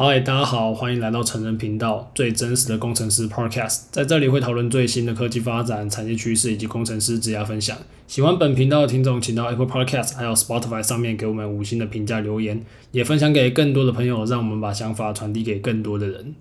嗨，大家好，欢迎来到成人频道最真实的工程师 Podcast，在这里会讨论最新的科技发展、产业趋势以及工程师职涯分享。喜欢本频道的听众，请到 Apple Podcast 还有 Spotify 上面给我们五星的评价留言，也分享给更多的朋友，让我们把想法传递给更多的人。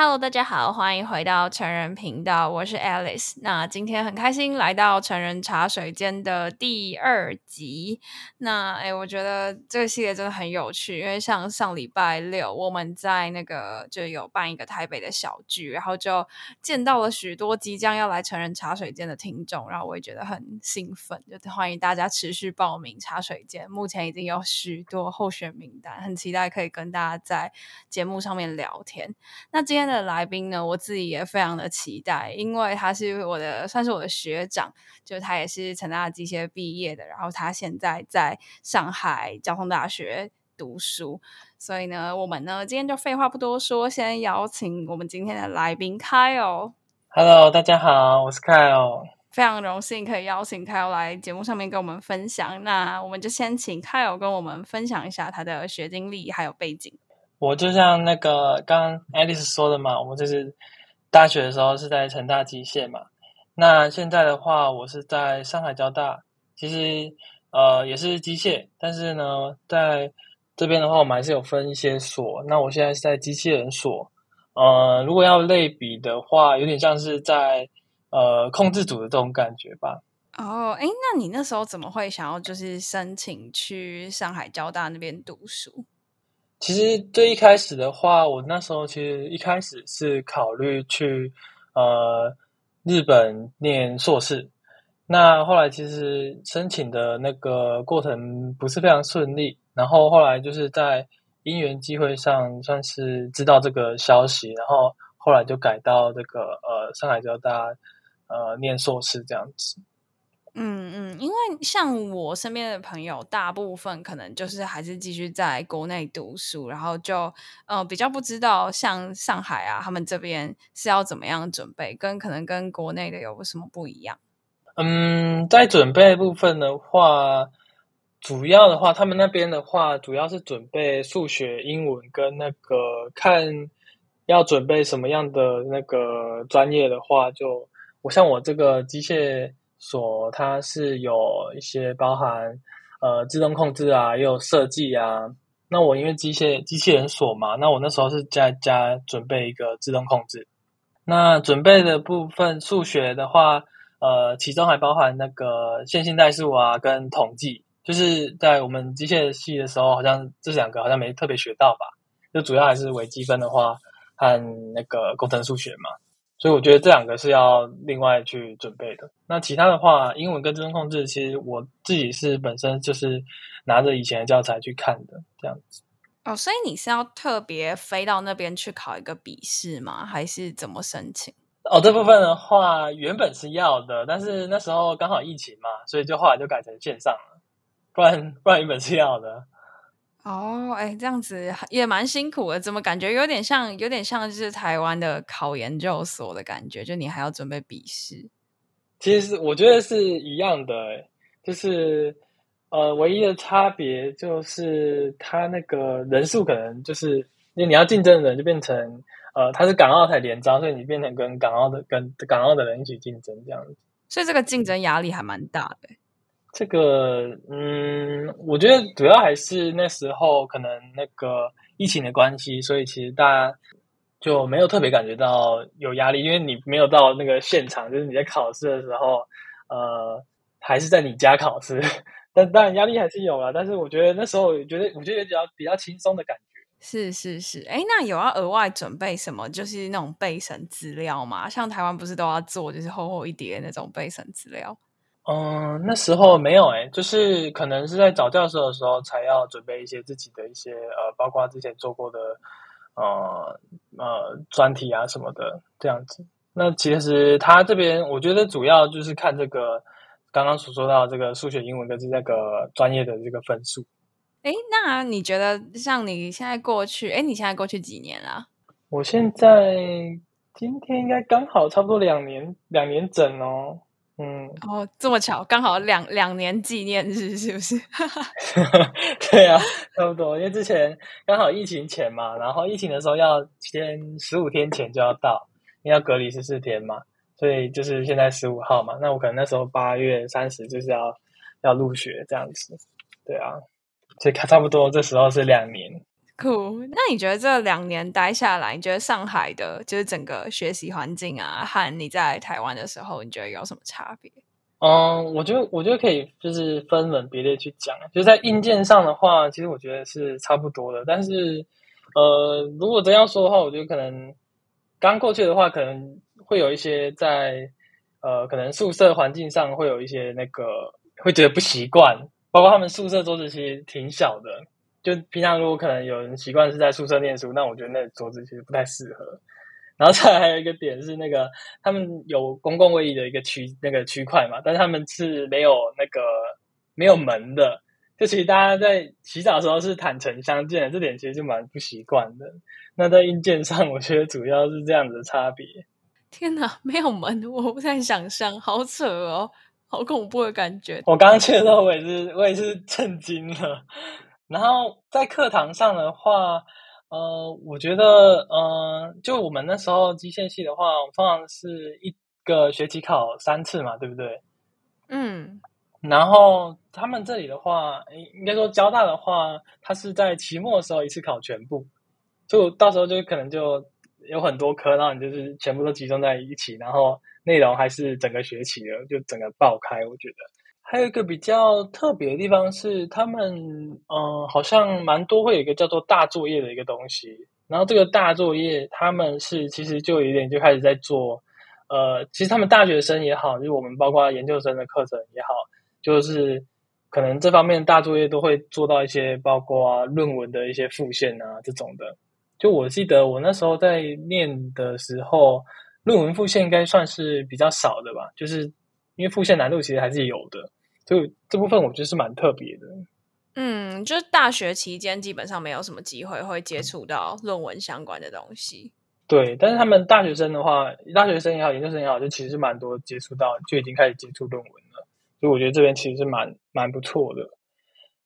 Hello，大家好，欢迎回到成人频道，我是 Alice。那今天很开心来到成人茶水间的第二集。那哎，我觉得这个系列真的很有趣，因为像上礼拜六我们在那个就有办一个台北的小聚，然后就见到了许多即将要来成人茶水间的听众，然后我也觉得很兴奋，就欢迎大家持续报名茶水间。目前已经有许多候选名单，很期待可以跟大家在节目上面聊天。那今天。的来宾呢，我自己也非常的期待，因为他是我的，算是我的学长，就他也是成大机械毕业的，然后他现在在上海交通大学读书，所以呢，我们呢今天就废话不多说，先邀请我们今天的来宾 Kyle。Hello，大家好，我是 Kyle，非常荣幸可以邀请 Kyle 来节目上面跟我们分享。那我们就先请 Kyle 跟我们分享一下他的学经历还有背景。我就像那个刚刚 Alice 说的嘛，我就是大学的时候是在成大机械嘛。那现在的话，我是在上海交大，其实呃也是机械，但是呢，在这边的话，我们还是有分一些所。那我现在是在机器人所，呃，如果要类比的话，有点像是在呃控制组的这种感觉吧。哦，哎，那你那时候怎么会想要就是申请去上海交大那边读书？其实最一开始的话，我那时候其实一开始是考虑去呃日本念硕士。那后来其实申请的那个过程不是非常顺利，然后后来就是在因缘机会上算是知道这个消息，然后后来就改到这个呃上海交大呃念硕士这样子。嗯嗯，因为像我身边的朋友，大部分可能就是还是继续在国内读书，然后就呃比较不知道像上海啊，他们这边是要怎么样准备，跟可能跟国内的有什么不一样？嗯，在准备部分的话，主要的话，他们那边的话，主要是准备数学、英文跟那个看要准备什么样的那个专业的话，就我像我这个机械。所它是有一些包含呃自动控制啊，也有设计啊。那我因为机械机器人所嘛，那我那时候是在家准备一个自动控制。那准备的部分数学的话，呃，其中还包含那个线性代数啊，跟统计。就是在我们机械系的时候，好像这两个好像没特别学到吧？就主要还是微积分的话和那个工程数学嘛。所以我觉得这两个是要另外去准备的。那其他的话，英文跟自动控制，其实我自己是本身就是拿着以前的教材去看的，这样子。哦，所以你是要特别飞到那边去考一个笔试吗？还是怎么申请？哦，这部分的话原本是要的，但是那时候刚好疫情嘛，所以就后来就改成线上了。不然不然原本是要的。哦，哎，这样子也蛮辛苦的，怎么感觉有点像，有点像就是台湾的考研究所的感觉，就你还要准备笔试。其实我觉得是一样的，就是呃，唯一的差别就是他那个人数可能就是，因为你要竞争的人就变成呃，他是港澳台联招，所以你变成跟港澳的跟港澳的人一起竞争这样子，所以这个竞争压力还蛮大的。这个，嗯，我觉得主要还是那时候可能那个疫情的关系，所以其实大家就没有特别感觉到有压力，因为你没有到那个现场，就是你在考试的时候，呃，还是在你家考试，但当然压力还是有啦。但是我觉得那时候，觉得我觉得比较比较轻松的感觉。是是是，哎，那有要额外准备什么？就是那种备审资料吗？像台湾不是都要做，就是厚厚一叠那种备审资料。嗯，那时候没有诶、欸，就是可能是在找教授的时候才要准备一些自己的一些呃，包括之前做过的呃呃专题啊什么的这样子。那其实他这边我觉得主要就是看这个刚刚所说到这个数学、英文跟是那个专业的这个分数。诶，那你觉得像你现在过去，诶，你现在过去几年了？我现在今天应该刚好差不多两年，两年整哦。嗯，哦，这么巧，刚好两两年纪念日，是不是？对啊，差不多，因为之前刚好疫情前嘛，然后疫情的时候要先十五天前就要到，因为要隔离十四天嘛，所以就是现在十五号嘛，那我可能那时候八月三十就是要要入学这样子，对啊，所以差不多这时候是两年。酷，那你觉得这两年待下来，你觉得上海的就是整个学习环境啊，和你在台湾的时候，你觉得有什么差别？嗯，我觉得我觉得可以，就是分门别类去讲。就在硬件上的话，其实我觉得是差不多的。但是，呃，如果真要说的话，我觉得可能刚过去的话，可能会有一些在呃，可能宿舍环境上会有一些那个会觉得不习惯，包括他们宿舍桌子其实挺小的。就平常如果可能有人习惯是在宿舍念书，那我觉得那桌子其实不太适合。然后再来还有一个点是那个他们有公共卫浴的一个区那个区块嘛，但是他们是没有那个没有门的，就其实大家在洗澡的时候是坦诚相见的，这点其实就蛮不习惯的。那在硬件上，我觉得主要是这样子的差别。天哪，没有门，我不太想象，好扯哦，好恐怖的感觉。我刚刚去的时候，我也是我也是震惊了。然后在课堂上的话，呃，我觉得，呃，就我们那时候机械系的话，我们通常是一个学期考三次嘛，对不对？嗯。然后他们这里的话，应该说交大的话，它是在期末的时候一次考全部，就到时候就可能就有很多科，然后你就是全部都集中在一起，然后内容还是整个学期的，就整个爆开，我觉得。还有一个比较特别的地方是，他们嗯、好像蛮多会有一个叫做大作业的一个东西。然后这个大作业，他们是其实就有点就开始在做，呃，其实他们大学生也好，就是我们包括研究生的课程也好，就是可能这方面大作业都会做到一些，包括论文的一些复现啊这种的。就我记得我那时候在念的时候，论文复现应该算是比较少的吧，就是因为复现难度其实还是有的。就这部分，我觉得是蛮特别的。嗯，就是大学期间基本上没有什么机会会接触到论文相关的东西。对，但是他们大学生的话，大学生也好，研究生也好，就其实是蛮多接触到，就已经开始接触论文了。所以我觉得这边其实是蛮蛮不错的。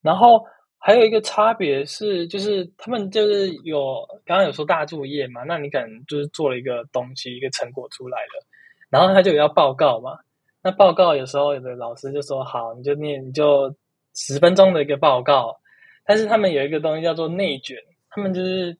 然后还有一个差别是，就是他们就是有刚刚有说大作业嘛，那你可能就是做了一个东西，一个成果出来了，然后他就要报告嘛。那报告有时候有的老师就说好，你就念你就十分钟的一个报告，但是他们有一个东西叫做内卷，他们就是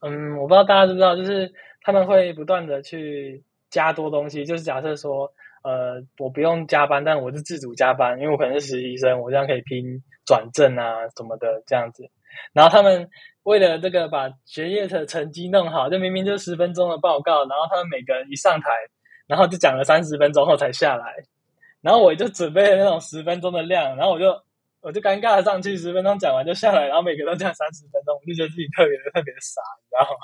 嗯，我不知道大家知不知道，就是他们会不断的去加多东西，就是假设说呃我不用加班，但我是自主加班，因为我可能是实习生，我这样可以拼转正啊什么的这样子。然后他们为了这个把学业的成绩弄好，就明明就十分钟的报告，然后他们每个人一上台。然后就讲了三十分钟后才下来，然后我就准备了那种十分钟的量，然后我就我就尴尬的上去，十分钟讲完就下来，然后每个都讲三十分钟，我就觉得自己特别特别傻，你知道吗？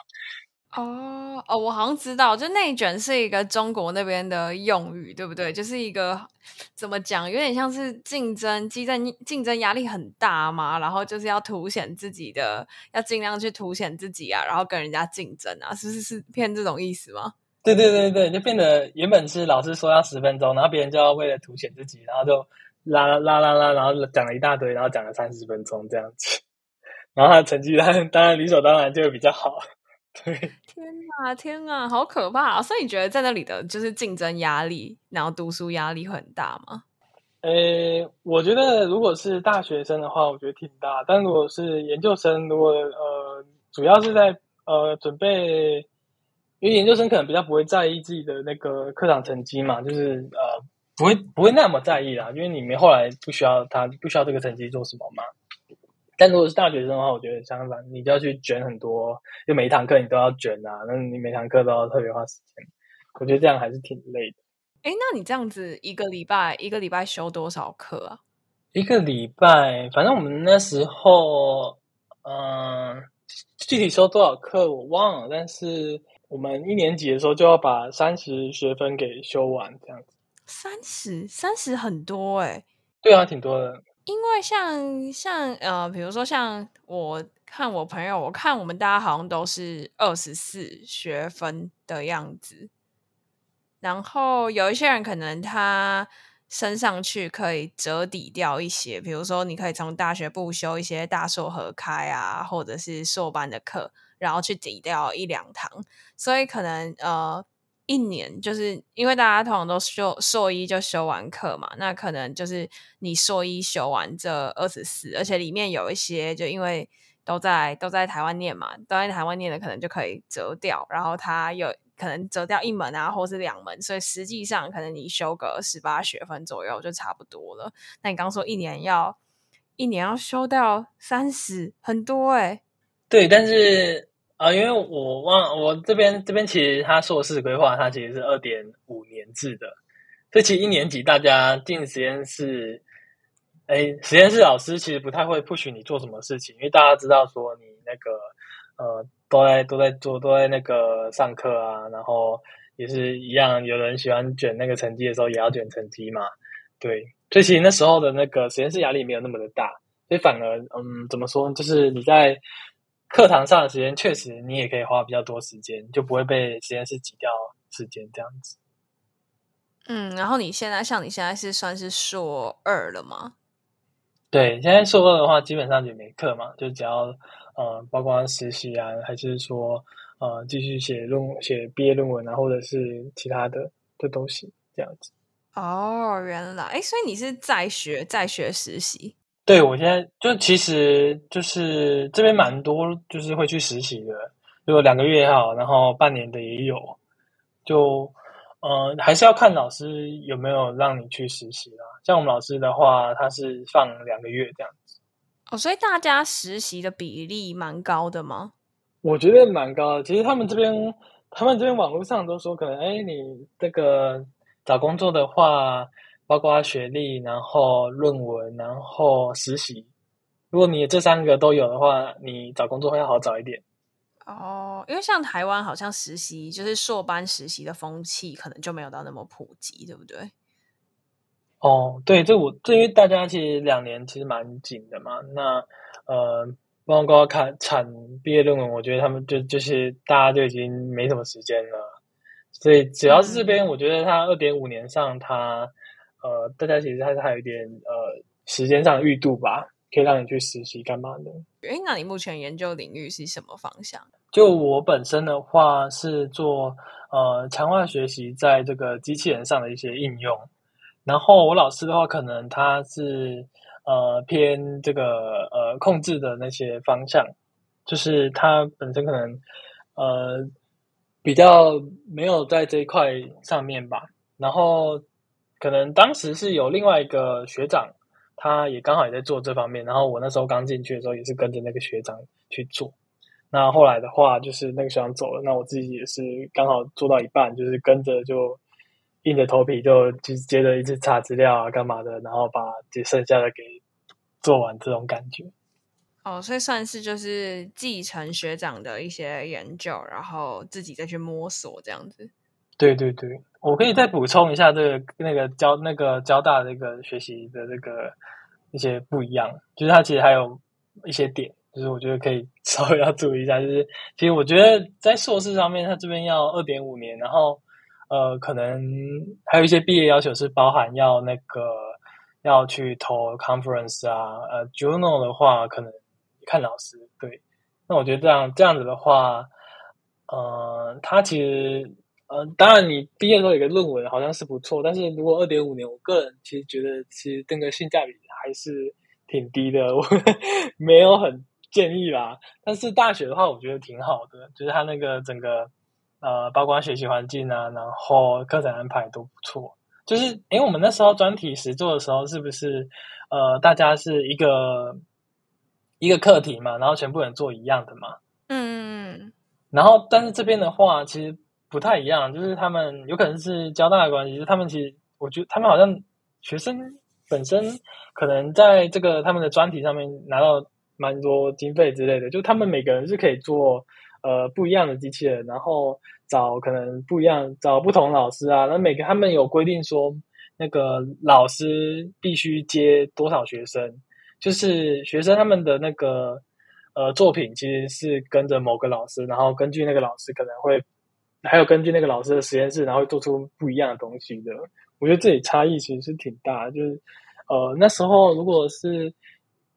哦哦，我好像知道，就内卷是一个中国那边的用语，对不对？就是一个怎么讲，有点像是竞争，竞争竞争压力很大嘛，然后就是要凸显自己的，要尽量去凸显自己啊，然后跟人家竞争啊，是不是是骗这种意思吗？对对对对，就变得原本是老师说要十分钟，然后别人就要为了凸显自己，然后就拉拉拉拉拉，然后讲了一大堆，然后讲了三十分钟这样子，然后他的成绩当然当然理所当然就会比较好。对，天哪天哪，好可怕！啊所以你觉得在那里的就是竞争压力，然后读书压力会很大吗？诶，我觉得如果是大学生的话，我觉得挺大，但如果是研究生，如果呃主要是在呃准备。因为研究生可能比较不会在意自己的那个课堂成绩嘛，就是呃不会不会那么在意啦，因为你们后来不需要他不需要这个成绩做什么嘛。但如果是大学生的话，我觉得相反，你就要去卷很多，就每一堂课你都要卷啊，那你每堂课都要特别花时间，我觉得这样还是挺累的。哎，那你这样子一个礼拜一个礼拜修多少课啊？一个礼拜，反正我们那时候，嗯、呃，具体修多少课我忘了，但是。我们一年级的时候就要把三十学分给修完，这样子。三十，三十很多哎、欸。对啊，挺多的。因为像像呃，比如说像我看我朋友，我看我们大家好像都是二十四学分的样子。然后有一些人可能他升上去可以折抵掉一些，比如说你可以从大学部修一些大硕合开啊，或者是硕班的课，然后去抵掉一两堂，所以可能呃。一年就是因为大家通常都修硕一就修完课嘛，那可能就是你硕一修完这二十四，而且里面有一些就因为都在都在台湾念嘛，都在台湾念的可能就可以折掉，然后它有可能折掉一门啊，或是两门，所以实际上可能你修个十八学分左右就差不多了。那你刚说一年要一年要修掉三十，很多哎、欸。对，但是。啊，因为我忘我这边这边其实他硕士规划，它其实是二点五年制的，所以其实一年级大家进实验室，哎，实验室老师其实不太会 push 你做什么事情，因为大家知道说你那个呃都在都在做都在那个上课啊，然后也是一样，有人喜欢卷那个成绩的时候也要卷成绩嘛，对，所以其实那时候的那个实验室压力没有那么的大，所以反而嗯怎么说，就是你在。课堂上的时间确实，你也可以花比较多时间，就不会被实验室挤掉时间这样子。嗯，然后你现在像你现在是算是硕二了吗？对，现在硕二的话，基本上就没课嘛，就只要呃，包括实习啊，还是说呃，继续写论写毕业论文啊，或者是其他的，的东西这样子。哦，原来，哎，所以你是在学在学实习？对，我现在就其实就是这边蛮多，就是会去实习的，如果两个月也好，然后半年的也有，就呃还是要看老师有没有让你去实习啦。像我们老师的话，他是放两个月这样子。哦，所以大家实习的比例蛮高的吗？我觉得蛮高的。其实他们这边，他们这边网络上都说，可能哎，你这个找工作的话。包括学历，然后论文，然后实习。如果你这三个都有的话，你找工作会要好找一点。哦，因为像台湾好像实习就是硕班实习的风气，可能就没有到那么普及，对不对？哦，对，这我这因为大家其实两年其实蛮紧的嘛。那呃，包括看产毕业论文，我觉得他们就就是大家就已经没什么时间了。所以只要是这边，嗯、我觉得他二点五年上他。呃，大家其实还是还有一点呃时间上的裕度吧，可以让你去实习干嘛的。诶，那你目前研究领域是什么方向？就我本身的话是做呃强化学习在这个机器人上的一些应用，然后我老师的话可能他是呃偏这个呃控制的那些方向，就是他本身可能呃比较没有在这一块上面吧，然后。可能当时是有另外一个学长，他也刚好也在做这方面。然后我那时候刚进去的时候，也是跟着那个学长去做。那后来的话，就是那个学长走了，那我自己也是刚好做到一半，就是跟着就硬着头皮就就接着一直查资料啊，干嘛的，然后把这剩下的给做完，这种感觉。哦，所以算是就是继承学长的一些研究，然后自己再去摸索这样子。对对对。我可以再补充一下这个那个交那个交大这个学习的这个一些不一样，就是它其实还有一些点，就是我觉得可以 稍微要注意一下。就是其实我觉得在硕士上面，它这边要二点五年，然后呃，可能还有一些毕业要求是包含要那个要去投 conference 啊，呃，journal 的话可能看老师。对，那我觉得这样这样子的话，呃，它其实。呃，当然，你毕业的时候有个论文好像是不错，但是如果二点五年，我个人其实觉得其实这个性价比还是挺低的，我没有很建议啦。但是大学的话，我觉得挺好的，就是它那个整个呃，包括学习环境啊，然后课程安排都不错。就是因为我们那时候专题实做的时候，是不是呃，大家是一个一个课题嘛，然后全部人做一样的嘛？嗯，然后但是这边的话，其实。不太一样，就是他们有可能是交大的关系，就他们其实，我觉得他们好像学生本身可能在这个他们的专题上面拿到蛮多经费之类的，就他们每个人是可以做呃不一样的机器人，然后找可能不一样找不同老师啊，那每个他们有规定说那个老师必须接多少学生，就是学生他们的那个呃作品其实是跟着某个老师，然后根据那个老师可能会。还有根据那个老师的实验室，然后做出不一样的东西的。我觉得这里差异其实是挺大，就是呃那时候如果是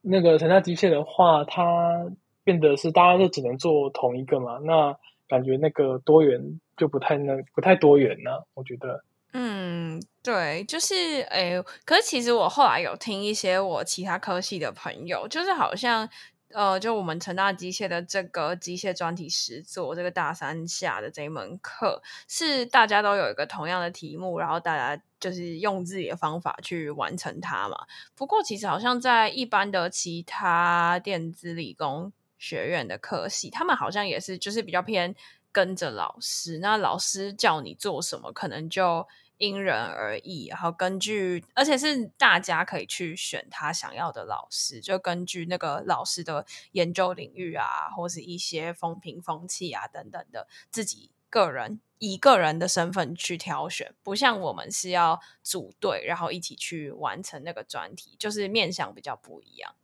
那个成大机械的话，它变得是大家就只能做同一个嘛，那感觉那个多元就不太那不太多元了，我觉得。嗯，对，就是诶，可是其实我后来有听一些我其他科系的朋友，就是好像呃，就我们成大机械的这个机械专题实作，这个大三下的这一门课，是大家都有一个同样的题目，然后大家就是用自己的方法去完成它嘛。不过其实好像在一般的其他电子理工学院的科系，他们好像也是就是比较偏。跟着老师，那老师叫你做什么，可能就因人而异。然后根据，而且是大家可以去选他想要的老师，就根据那个老师的研究领域啊，或是一些风评风气啊等等的，自己个人以个人的身份去挑选，不像我们是要组队，然后一起去完成那个专题，就是面向比较不一样。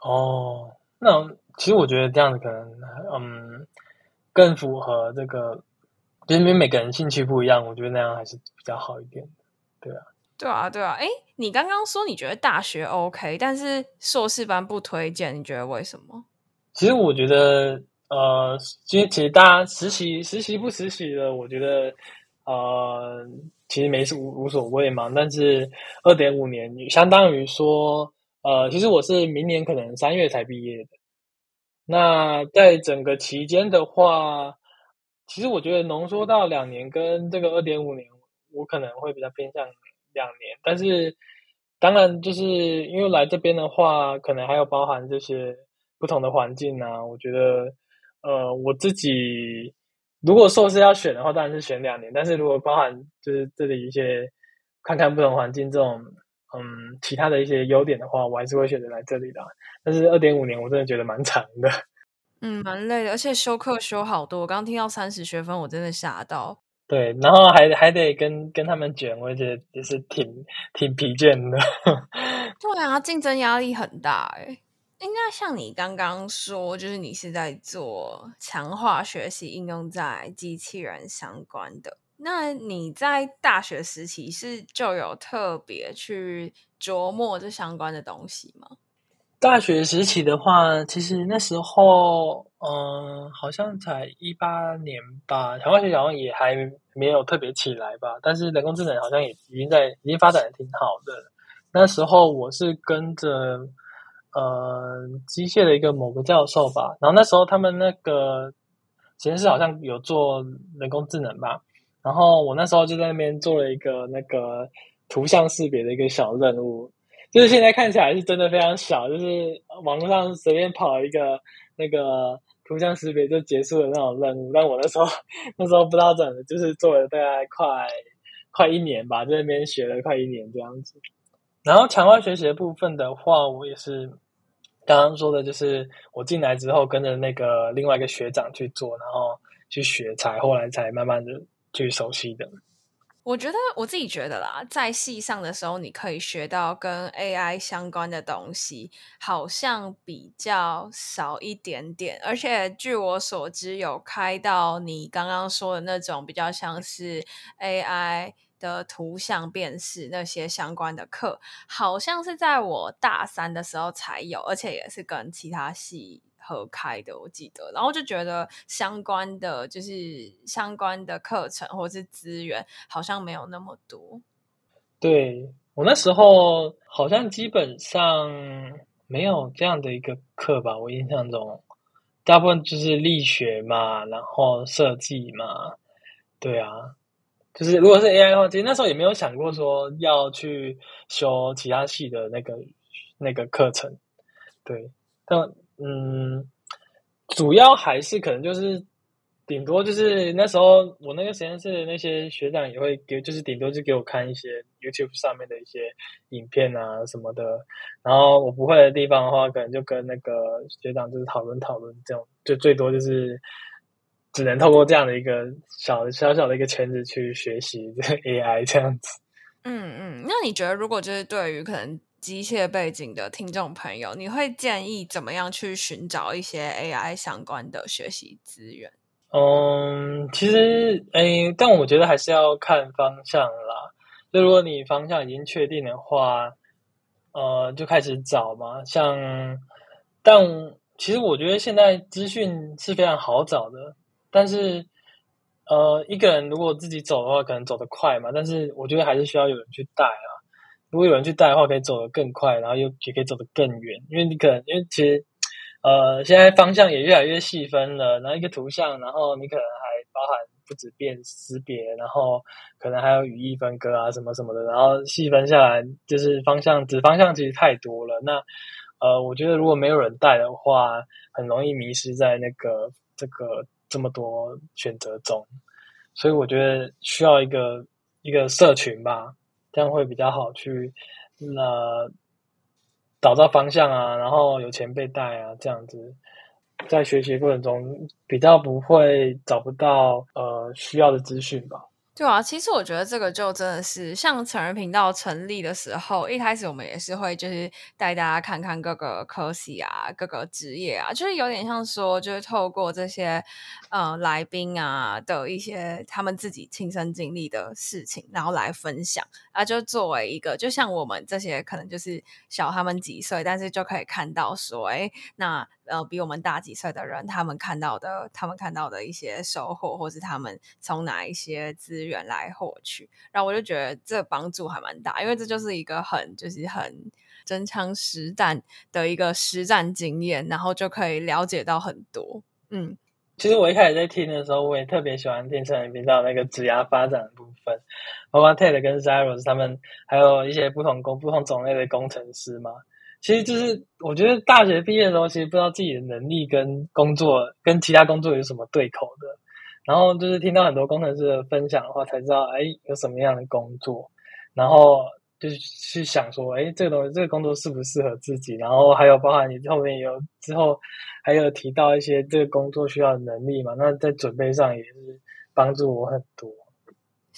哦，那其实我觉得这样子可能，嗯。更符合这个，因为每个人兴趣不一样，我觉得那样还是比较好一点。对啊，对啊，对啊。哎，你刚刚说你觉得大学 OK，但是硕士班不推荐，你觉得为什么？其实我觉得，呃，因为其实大家实习实习不实习的，我觉得，呃，其实没什无无所谓嘛。但是二点五年，相当于说，呃，其实我是明年可能三月才毕业的。那在整个期间的话，其实我觉得浓缩到两年跟这个二点五年，我可能会比较偏向两年。但是当然，就是因为来这边的话，可能还有包含这些不同的环境啊。我觉得，呃，我自己如果硕士要选的话，当然是选两年。但是如果包含就是这里一些看看不同环境这种。嗯，其他的一些优点的话，我还是会选择来这里的。但是二点五年，我真的觉得蛮长的。嗯，蛮累的，而且修课修好多。我刚听到三十学分，我真的吓到。对，然后还还得跟跟他们卷，我觉得也是挺挺疲倦的。对啊，竞争压力很大哎。应该像你刚刚说，就是你是在做强化学习应用在机器人相关的。那你在大学时期是就有特别去琢磨这相关的东西吗？大学时期的话，其实那时候，嗯，好像才一八年吧，台湾学好像也还没有特别起来吧。但是人工智能好像也已经在已经发展的挺好的。那时候我是跟着，呃，机械的一个某个教授吧，然后那时候他们那个实验室好像有做人工智能吧。然后我那时候就在那边做了一个那个图像识别的一个小任务，就是现在看起来是真的非常小，就是网络上随便跑一个那个图像识别就结束的那种任务。但我那时候那时候不知道怎么，就是做了大概快快一年吧，在那边学了快一年这样子。然后强化学习的部分的话，我也是刚刚说的，就是我进来之后跟着那个另外一个学长去做，然后去学，才后来才慢慢的。去熟悉的，我觉得我自己觉得啦，在系上的时候，你可以学到跟 AI 相关的东西，好像比较少一点点。而且据我所知，有开到你刚刚说的那种比较像是 AI 的图像辨识那些相关的课，好像是在我大三的时候才有，而且也是跟其他系。合开的，我记得，然后就觉得相关的就是相关的课程或是资源好像没有那么多。对，我那时候好像基本上没有这样的一个课吧，我印象中大部分就是力学嘛，然后设计嘛，对啊，就是如果是 AI 的话，其实那时候也没有想过说要去修其他系的那个那个课程，对，但。嗯，主要还是可能就是顶多就是那时候我那个实验室的那些学长也会给，就是顶多就给我看一些 YouTube 上面的一些影片啊什么的。然后我不会的地方的话，可能就跟那个学长就是讨论讨论这种，就最多就是只能透过这样的一个小小小的一个圈子去学习 AI 这样子。嗯嗯，那你觉得如果就是对于可能。机械背景的听众朋友，你会建议怎么样去寻找一些 AI 相关的学习资源？嗯，其实，哎，但我觉得还是要看方向啦。就如果你方向已经确定的话，呃，就开始找嘛。像，但其实我觉得现在资讯是非常好找的，但是，呃，一个人如果自己走的话，可能走得快嘛。但是我觉得还是需要有人去带啊。如果有人去带的话，可以走得更快，然后又也可以走得更远。因为你可能，因为其实。呃，现在方向也越来越细分了，然后一个图像，然后你可能还包含不止辨识别，然后可能还有语义分割啊什么什么的，然后细分下来就是方向，指方向其实太多了。那呃，我觉得如果没有人带的话，很容易迷失在那个这个这么多选择中，所以我觉得需要一个一个社群吧，这样会比较好去那。呃找到方向啊，然后有前辈带啊，这样子，在学习过程中比较不会找不到呃需要的资讯吧。对啊，其实我觉得这个就真的是像成人频道成立的时候，一开始我们也是会就是带大家看看各个科系啊、各个职业啊，就是有点像说，就是透过这些呃来宾啊的一些他们自己亲身经历的事情，然后来分享啊，就作为一个就像我们这些可能就是小他们几岁，但是就可以看到说，哎，那。呃，比我们大几岁的人，他们看到的，他们看到的一些收获，或是他们从哪一些资源来获取，然后我就觉得这帮助还蛮大，因为这就是一个很就是很真枪实弹的一个实战经验，然后就可以了解到很多。嗯，其实我一开始在听的时候，我也特别喜欢听成人频道那个职涯发展的部分，包括 Ted 跟 Zyros 他们，还有一些不同工不同种类的工程师嘛。其实就是，我觉得大学毕业的时候，其实不知道自己的能力跟工作跟其他工作有什么对口的。然后就是听到很多工程师的分享的话，才知道，哎，有什么样的工作。然后就是去想说，哎，这个东西，这个工作适不适合自己。然后还有包含你后面有之后还有提到一些这个工作需要的能力嘛，那在准备上也是帮助我很多。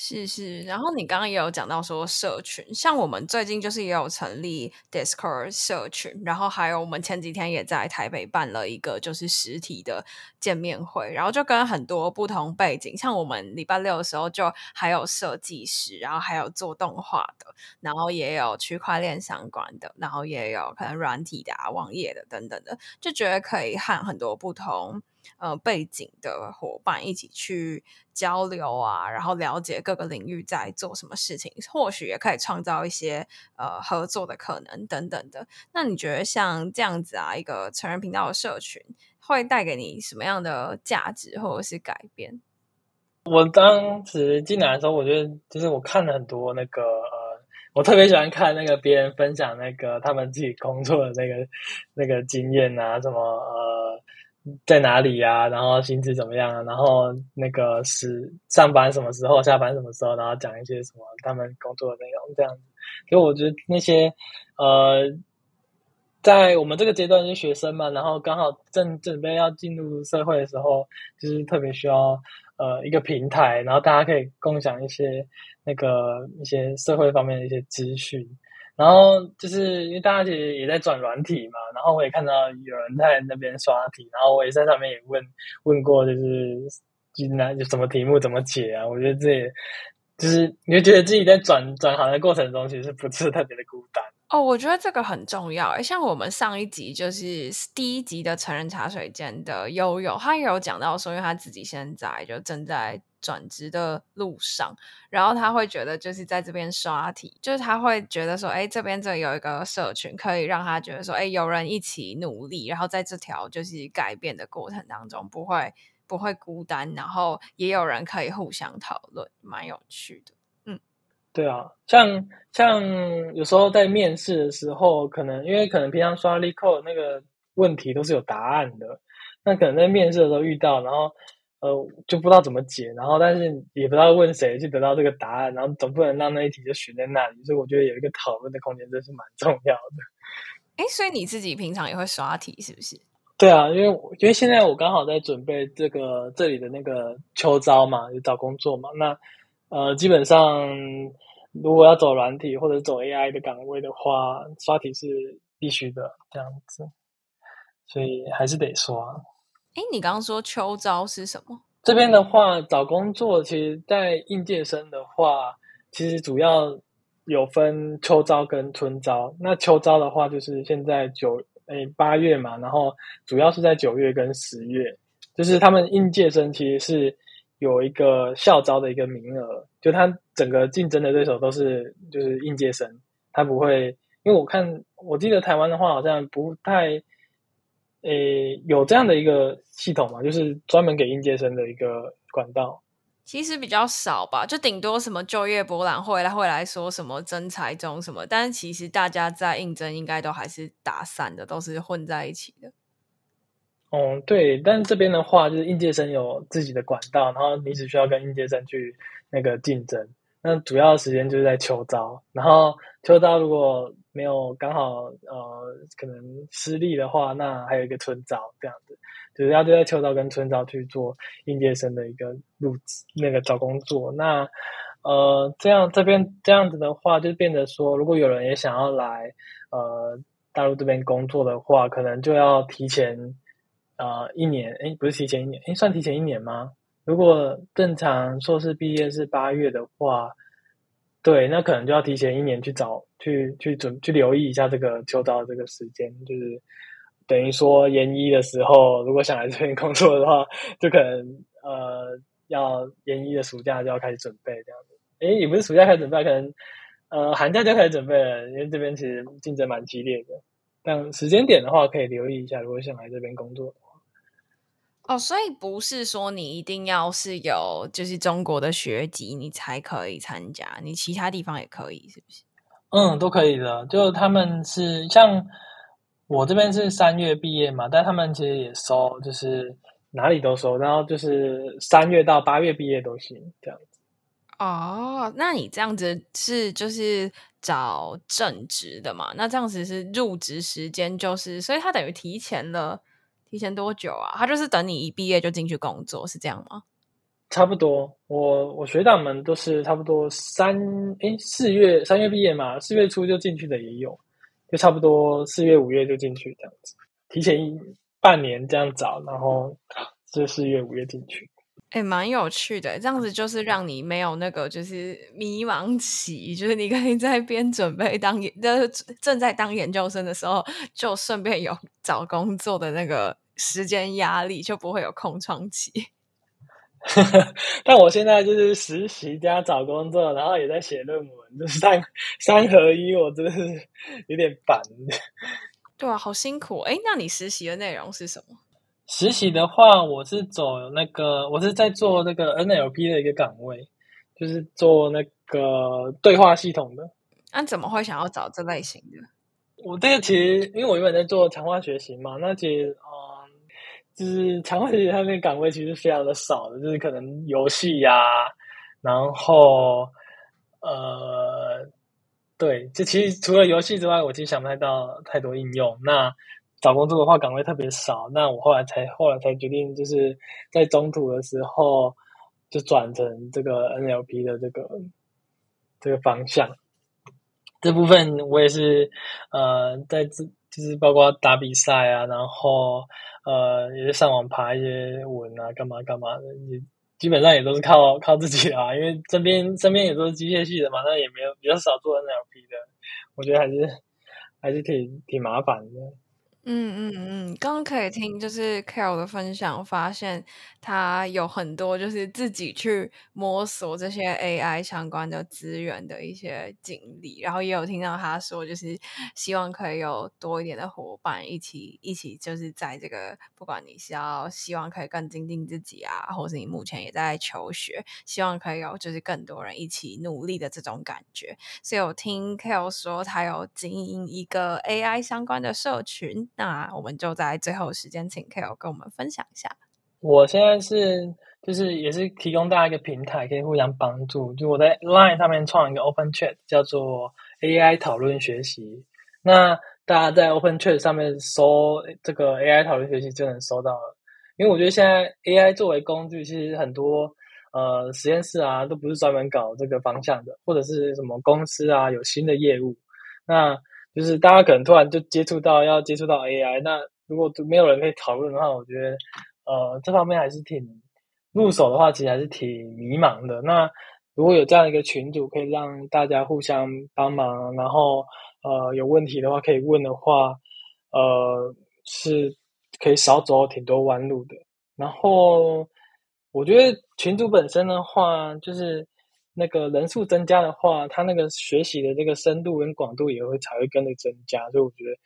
是是，然后你刚刚也有讲到说社群，像我们最近就是也有成立 Discord 社群，然后还有我们前几天也在台北办了一个就是实体的见面会，然后就跟很多不同背景，像我们礼拜六的时候就还有设计师，然后还有做动画的，然后也有区块链相关的，然后也有可能软体的啊、网页的等等的，就觉得可以和很多不同。呃，背景的伙伴一起去交流啊，然后了解各个领域在做什么事情，或许也可以创造一些呃合作的可能等等的。那你觉得像这样子啊，一个成人频道的社群会带给你什么样的价值或者是改变？我当时进来的时候，我觉得就是我看了很多那个呃，我特别喜欢看那个别人分享那个他们自己工作的那个那个经验啊，什么呃。在哪里呀、然后薪资怎么样啊？然后那个是上班什么时候，下班什么时候？然后讲一些什么他们工作的内容这样子。所以我觉得那些呃，在我们这个阶段是学生嘛，然后刚好正准备要进入社会的时候，就是特别需要呃一个平台，然后大家可以共享一些那个一些社会方面的一些资讯。然后就是因为大家其实也在转软体嘛，然后我也看到有人在那边刷题，然后我也在上面也问问过，就是进来就什么题目怎么解啊？我觉得自己就是你就觉得自己在转转行的过程中，其实不是特别的孤单。哦，我觉得这个很重要。像我们上一集就是第一集的成人茶水间的悠悠，他也有讲到说，因为他自己现在就正在转职的路上，然后他会觉得就是在这边刷题，就是他会觉得说，哎，这边这有一个社群，可以让他觉得说，哎，有人一起努力，然后在这条就是改变的过程当中，不会不会孤单，然后也有人可以互相讨论，蛮有趣的。嗯对啊，像像有时候在面试的时候，可能因为可能平常刷 LeetCode 那个问题都是有答案的，那可能在面试的时候遇到，然后呃就不知道怎么解，然后但是也不知道问谁去得到这个答案，然后总不能让那一题就悬在那里，所以我觉得有一个讨论的空间真是蛮重要的。哎，所以你自己平常也会刷题是不是？对啊，因为因为现在我刚好在准备这个这里的那个秋招嘛，就找工作嘛，那呃基本上。如果要走软体或者走 AI 的岗位的话，刷题是必须的，这样子，所以还是得刷。哎，你刚刚说秋招是什么？这边的话，找工作其实，在应届生的话，其实主要有分秋招跟春招。那秋招的话，就是现在九诶八月嘛，然后主要是在九月跟十月，就是他们应届生其实是有一个校招的一个名额，就他整个竞争的对手都是就是应届生，他不会，因为我看我记得台湾的话好像不太。诶，有这样的一个系统吗？就是专门给应届生的一个管道。其实比较少吧，就顶多什么就业博览会，他会来说什么真才中什么，但是其实大家在应征应该都还是打散的，都是混在一起的。哦，对，但是这边的话，就是应届生有自己的管道，然后你只需要跟应届生去那个竞争。那主要时间就是在秋招，然后秋招如果没有刚好呃可能失利的话，那还有一个春招这样子，就是要就在秋招跟春招去做应届生的一个入那个找工作。那呃这样这边这样子的话，就变得说，如果有人也想要来呃大陆这边工作的话，可能就要提前呃一年，诶不是提前一年，诶算提前一年吗？如果正常硕士毕业是八月的话，对，那可能就要提前一年去找，去去准去留意一下这个秋招的这个时间，就是等于说研一的时候，如果想来这边工作的话，就可能呃要研一的暑假就要开始准备这样子。诶，也不是暑假开始准备，可能呃寒假就开始准备了，因为这边其实竞争蛮激烈的。但时间点的话，可以留意一下，如果想来这边工作。哦，所以不是说你一定要是有就是中国的学籍，你才可以参加，你其他地方也可以，是不是？嗯，都可以的。就他们是像我这边是三月毕业嘛，但他们其实也收，就是哪里都收，然后就是三月到八月毕业都行，这样子。哦，那你这样子是就是找正职的嘛？那这样子是入职时间就是，所以他等于提前了。提前多久啊？他就是等你一毕业就进去工作，是这样吗？差不多，我我学长们都是差不多三诶四月三月毕业嘛，四月初就进去的也有，就差不多四月五月就进去这样子，提前一半年这样找，然后 就四月五月进去。诶蛮有趣的，这样子就是让你没有那个就是迷茫期，就是你可以在边准备当研，就是正在当研究生的时候，就顺便有找工作的那个时间压力，就不会有空窗期。但我现在就是实习加找工作，然后也在写论文，就是三三合一，我真的是有点烦。对啊，好辛苦。诶那你实习的内容是什么？实习的话，我是走那个，我是在做那个 NLP 的一个岗位，就是做那个对话系统的。那、啊、怎么会想要找这类型的？我这个其实，因为我原本在做强化学习嘛，那其实，嗯，就是强化学习它那个岗位其实非常的少的，就是可能游戏呀，然后，呃，对，就其实除了游戏之外，我其实想不太到太多应用。那找工作的话，岗位特别少。那我后来才后来才决定，就是在中途的时候就转成这个 NLP 的这个这个方向。这部分我也是呃，在这就是包括打比赛啊，然后呃也是上网爬一些文啊，干嘛干嘛的，也基本上也都是靠靠自己啊。因为身边身边也都是机械系的嘛，那也没有比较少做 NLP 的。我觉得还是还是挺挺麻烦的。嗯嗯嗯，刚刚可以听就是 Carol 的分享，发现他有很多就是自己去摸索这些 AI 相关的资源的一些经历，然后也有听到他说，就是希望可以有多一点的伙伴一起一起，就是在这个不管你是要希望可以更精进自己啊，或是你目前也在求学，希望可以有就是更多人一起努力的这种感觉。所以我听 Carol 说，他有经营一个 AI 相关的社群。那我们就在最后时间，请 Ko 跟我们分享一下。我现在是就是也是提供大家一个平台，可以互相帮助。就我在 Line 上面创一个 Open Chat，叫做 AI 讨论学习。那大家在 Open Chat 上面搜这个 AI 讨论学习，就能搜到了。因为我觉得现在 AI 作为工具，其实很多呃实验室啊，都不是专门搞这个方向的，或者是什么公司啊有新的业务，那。就是大家可能突然就接触到要接触到 AI，那如果没有人可以讨论的话，我觉得呃这方面还是挺入手的话，其实还是挺迷茫的。那如果有这样一个群组，可以让大家互相帮忙，然后呃有问题的话可以问的话，呃是可以少走挺多弯路的。然后我觉得群组本身的话，就是那个人数增加的话，他那个学习的这个深度跟广度也会才会跟着增加。所以我觉得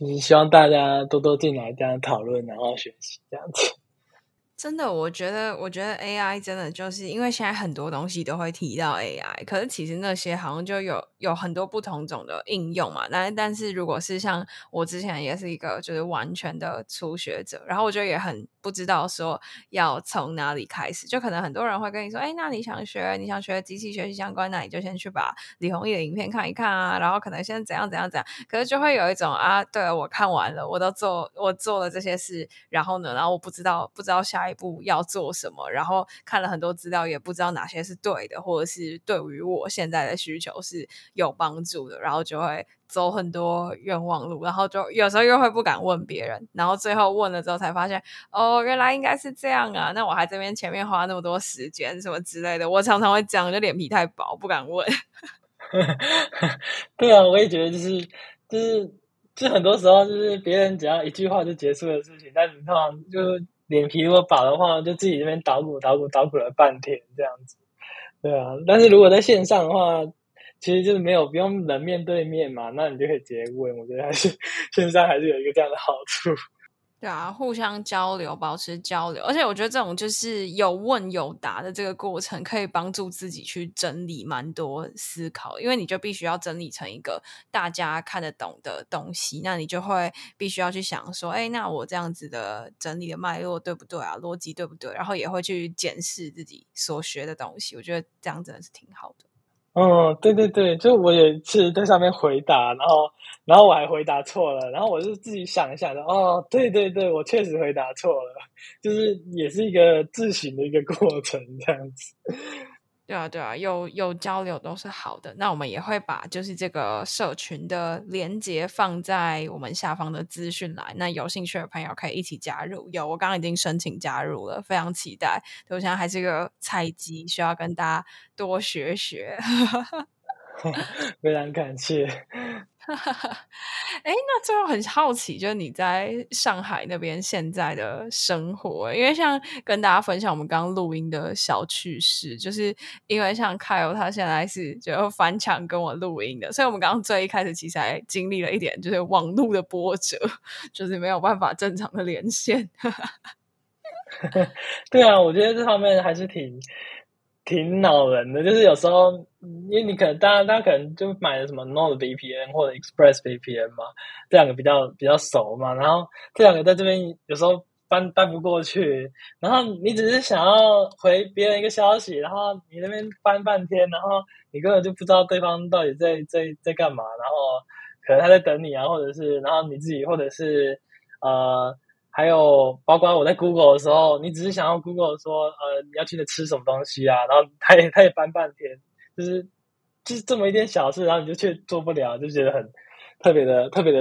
就是希望大家多多进来这样讨论，然后学习这样子。真的，我觉得，我觉得 AI 真的就是因为现在很多东西都会提到 AI，可是其实那些好像就有有很多不同种的应用嘛。但但是如果是像我之前也是一个就是完全的初学者，然后我觉得也很不知道说要从哪里开始。就可能很多人会跟你说，哎，那你想学，你想学机器学习相关，那你就先去把李弘毅的影片看一看啊，然后可能先怎样怎样怎样。可是就会有一种啊，对，我看完了，我都做，我做了这些事，然后呢，然后我不知道不知道下一。步要做什么，然后看了很多资料，也不知道哪些是对的，或者是对于我现在的需求是有帮助的，然后就会走很多冤枉路，然后就有时候又会不敢问别人，然后最后问了之后才发现，哦，原来应该是这样啊，那我还这边前面花那么多时间什么之类的，我常常会讲，就脸皮太薄，不敢问。对啊，我也觉得就是就是就很多时候就是别人只要一句话就结束的事情，但你通常就。脸皮如果薄的话，就自己这边捣鼓捣鼓捣鼓了半天这样子，对啊。但是如果在线上的话，其实就是没有不用人面对面嘛，那你就可以直接问。我觉得还是线上还是有一个这样的好处。对啊，互相交流，保持交流，而且我觉得这种就是有问有答的这个过程，可以帮助自己去整理蛮多思考，因为你就必须要整理成一个大家看得懂的东西，那你就会必须要去想说，哎，那我这样子的整理的脉络对不对啊？逻辑对不对？然后也会去检视自己所学的东西，我觉得这样真的是挺好的。嗯，对对对，就我也是在上面回答，然后然后我还回答错了，然后我就自己想一想的，哦，对对对，我确实回答错了，就是也是一个自省的一个过程，这样子。对啊，对啊，有有交流都是好的。那我们也会把就是这个社群的连接放在我们下方的资讯栏。那有兴趣的朋友可以一起加入。有，我刚刚已经申请加入了，非常期待。我现在还是一个菜鸡，需要跟大家多学学。非常感谢。哎，那最后很好奇，就是你在上海那边现在的生活，因为像跟大家分享我们刚刚录音的小趣事，就是因为像 Kyle 他现在是就翻墙跟我录音的，所以我们刚刚最一开始其实还经历了一点就是网络的波折，就是没有办法正常的连线。对啊，我觉得这方面还是挺。挺恼人的，就是有时候，因为你可能大家大家可能就买了什么 NordVPN 或者 ExpressVPN 嘛，这两个比较比较熟嘛，然后这两个在这边有时候翻翻不过去，然后你只是想要回别人一个消息，然后你那边翻半天，然后你根本就不知道对方到底在在在干嘛，然后可能他在等你啊，或者是然后你自己或者是呃。还有，包括我在 Google 的时候，你只是想要 Google 说，呃，你要去那吃什么东西啊，然后他也他也翻半天，就是就是这么一点小事，然后你就却做不了，就觉得很特别的特别的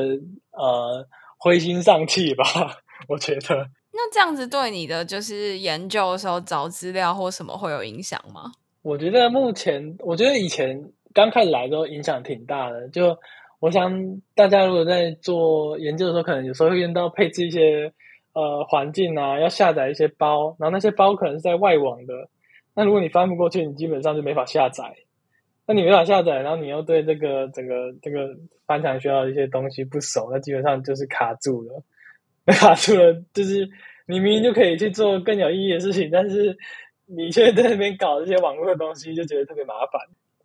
呃灰心丧气吧，我觉得。那这样子对你的就是研究的时候找资料或什么会有影响吗？我觉得目前，我觉得以前刚开始来的时候影响挺大的，就。我想大家如果在做研究的时候，可能有时候会用到配置一些呃环境啊，要下载一些包，然后那些包可能是在外网的。那如果你翻不过去，你基本上就没法下载。那你没法下载，然后你又对这个整个这个翻墙需要的一些东西不熟，那基本上就是卡住了。卡住了，就是你明明就可以去做更有意义的事情，但是你却在那边搞这些网络的东西，就觉得特别麻烦。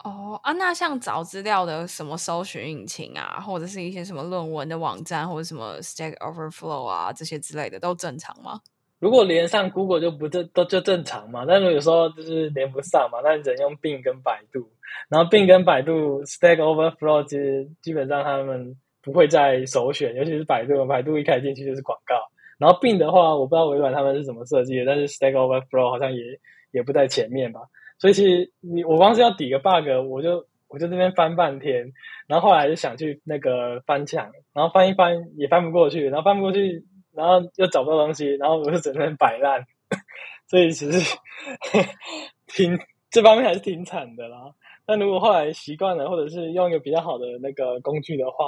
哦啊，那像找资料的什么搜寻引擎啊，或者是一些什么论文的网站，或者什么 Stack Overflow 啊这些之类的，都正常吗？如果连上 Google 就不正都就正常嘛，但是有时候就是连不上嘛，那你只能用 Bing 跟百度，然后 Bing 跟百度 Stack Overflow 其实基本上他们不会再首选，尤其是百度，百度一开进去就是广告，然后 Bing 的话，我不知道微软他们是怎么设计的，但是 Stack Overflow 好像也也不在前面吧。所以其实你我光是要抵个 bug，我就我就这边翻半天，然后后来就想去那个翻墙，然后翻一翻也翻不过去，然后翻不过去，然后又找不到东西，然后我就整天摆烂，所以其实 挺这方面还是挺惨的啦。但如果后来习惯了，或者是用一个比较好的那个工具的话，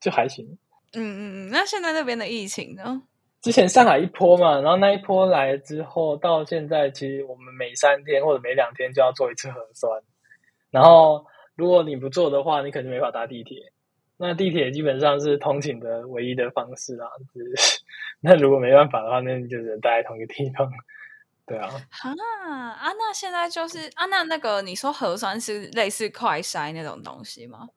就还行。嗯嗯嗯，那现在那边的疫情呢？之前上海一波嘛，然后那一波来之后，到现在其实我们每三天或者每两天就要做一次核酸。然后如果你不做的话，你肯定没法搭地铁。那地铁基本上是通勤的唯一的方式啊。就是那如果没办法的话，那你就只能待在同一个地方。对啊。啊啊，那现在就是啊，那那个你说核酸是类似快筛那种东西吗？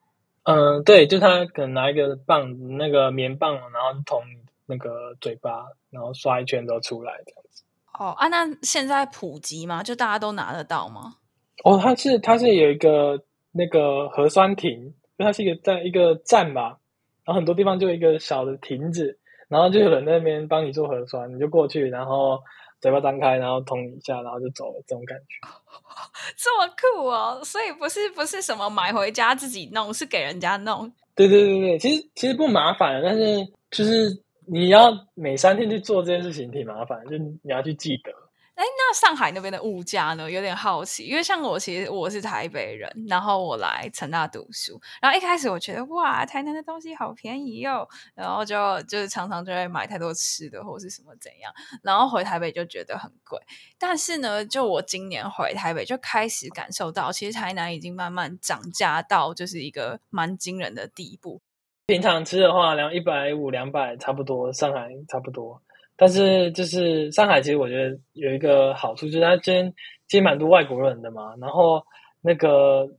嗯，对，就他可能拿一个棒，那个棉棒，然后捅那个嘴巴，然后刷一圈都出来这样子。哦啊，那现在普及吗？就大家都拿得到吗？哦，它是它是有一个那个核酸亭，就它是一个在一个站吧，然后很多地方就有一个小的亭子，然后就有人在那边帮你做核酸，你就过去，然后。嘴巴张开，然后捅一下，然后就走了，这种感觉。这么酷哦！所以不是不是什么买回家自己弄，是给人家弄。对对对对，其实其实不麻烦，但是就是你要每三天去做这件事情，挺麻烦，就你要去记得。哎，那上海那边的物价呢？有点好奇，因为像我，其实我是台北人，然后我来成大读书，然后一开始我觉得哇，台南的东西好便宜哟，然后就就是常常就会买太多吃的或是什么怎样，然后回台北就觉得很贵。但是呢，就我今年回台北就开始感受到，其实台南已经慢慢涨价到就是一个蛮惊人的地步。平常吃的话，两一百五两百差不多，上海差不多。但是就是上海，其实我觉得有一个好处，就是它今天其实蛮多外国人的嘛，然后那个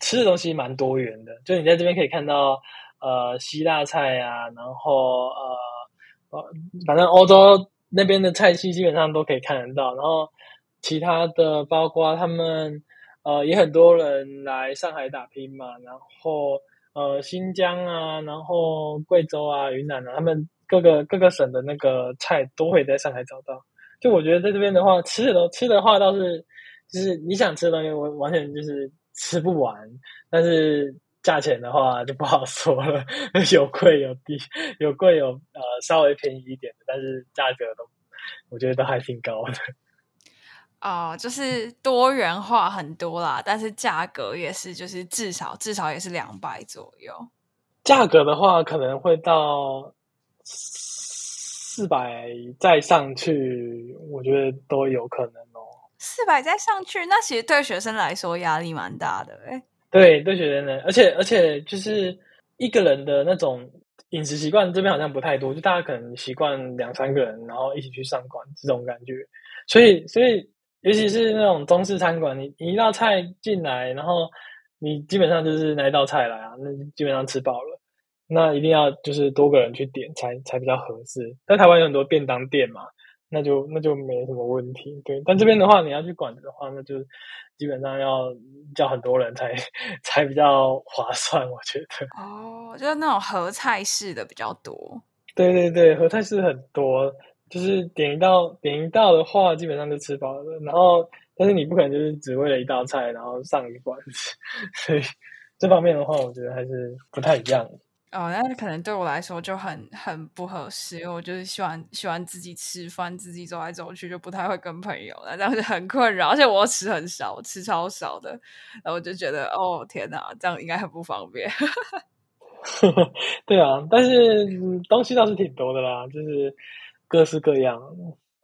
吃的东西蛮多元的，就你在这边可以看到呃希腊菜啊，然后呃呃反正欧洲那边的菜系基本上都可以看得到，然后其他的包括他们呃也很多人来上海打拼嘛，然后呃新疆啊，然后贵州啊、云南啊，他们。各个各个省的那个菜都会在上海找到，就我觉得在这边的话，吃的吃的话倒是，就是你想吃的东西，我完全就是吃不完。但是价钱的话就不好说了，有贵有低，有贵有呃稍微便宜一点的，但是价格都我觉得都还挺高的。哦，就是多元化很多啦，但是价格也是，就是至少至少也是两百左右。价格的话可能会到。四百再上去，我觉得都有可能哦。四百再上去，那其实对学生来说压力蛮大的诶。对，对学生的，而且而且就是一个人的那种饮食习惯，这边好像不太多，就大家可能习惯两三个人，然后一起去上馆这种感觉。所以所以，尤其是那种中式餐馆，你你一道菜进来，然后你基本上就是那一道菜来啊，那基本上吃饱了。那一定要就是多个人去点才才比较合适。在台湾有很多便当店嘛，那就那就没什么问题。对，但这边的话，你要去馆子的话，那就基本上要叫很多人才 才比较划算，我觉得。哦，就是那种合菜式的比较多。对对对，合菜式很多，就是点一道点一道的话，基本上就吃饱了。然后，但是你不可能就是只为了一道菜，然后上一个馆子。所以这方面的话，我觉得还是不太一样。哦，那可能对我来说就很很不合适，因为我就是喜欢喜欢自己吃饭，自己走来走去，就不太会跟朋友，那这样就很困扰。而且我吃很少，我吃超少的，然后我就觉得，哦天哪，这样应该很不方便。对啊，但是东西倒是挺多的啦，就是各式各样，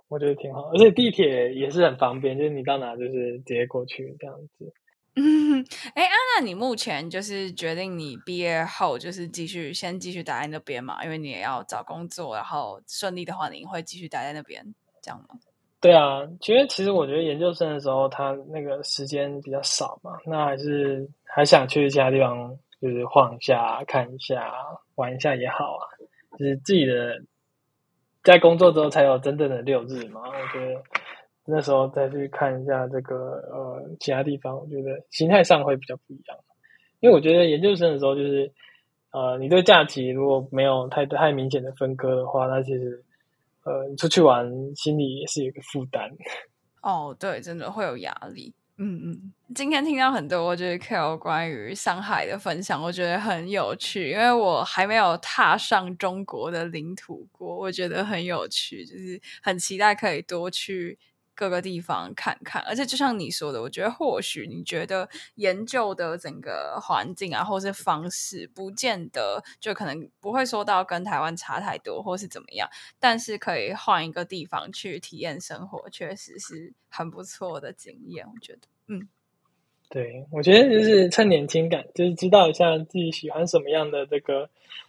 我觉得挺好。而且地铁也是很方便，就是你到哪就是直接过去这样子。嗯，哎，安娜，你目前就是决定你毕业后就是继续先继续待在那边嘛？因为你也要找工作，然后顺利的话，你会继续待在那边，这样吗？对啊，其实其实我觉得研究生的时候，他那个时间比较少嘛，那还是还想去其他地方，就是晃一下、看一下、玩一下也好啊。就是自己的在工作之后才有真正的六日嘛，我觉得。那时候再去看一下这个呃其他地方，我觉得心态上会比较不一样。因为我觉得研究生的时候，就是呃你对假期如果没有太太明显的分割的话，那其实呃出去玩心里也是有一个负担。哦，对，真的会有压力。嗯嗯，今天听到很多就是 Kale 关于上海的分享，我觉得很有趣，因为我还没有踏上中国的领土过，我觉得很有趣，就是很期待可以多去各个地方看看。而且就像你说的，我觉得或许你觉得研究的整个环境啊，或是方式，不见得就可能不会说到跟台湾差太多，或是怎么样，但是可以换一个地方去体验生活，确实是。很不错的经验，我觉得，嗯，对，我觉得就是趁年轻感，就是知道一下自己喜欢什么样的这个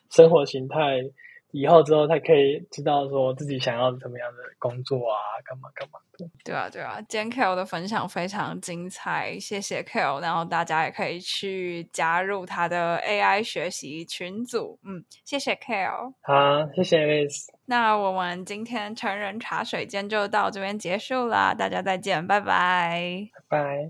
生活形态，以后之后才可以知道说自己想要什么样的工作啊，干嘛干嘛的。对啊，对啊，今天 Kale 的分享非常精彩，谢谢 Kale，然后大家也可以去加入他的 AI 学习群组，嗯，谢谢 Kale，好，谢谢 Alice。那我们今天成人茶水间就到这边结束啦，大家再见，拜拜，拜拜。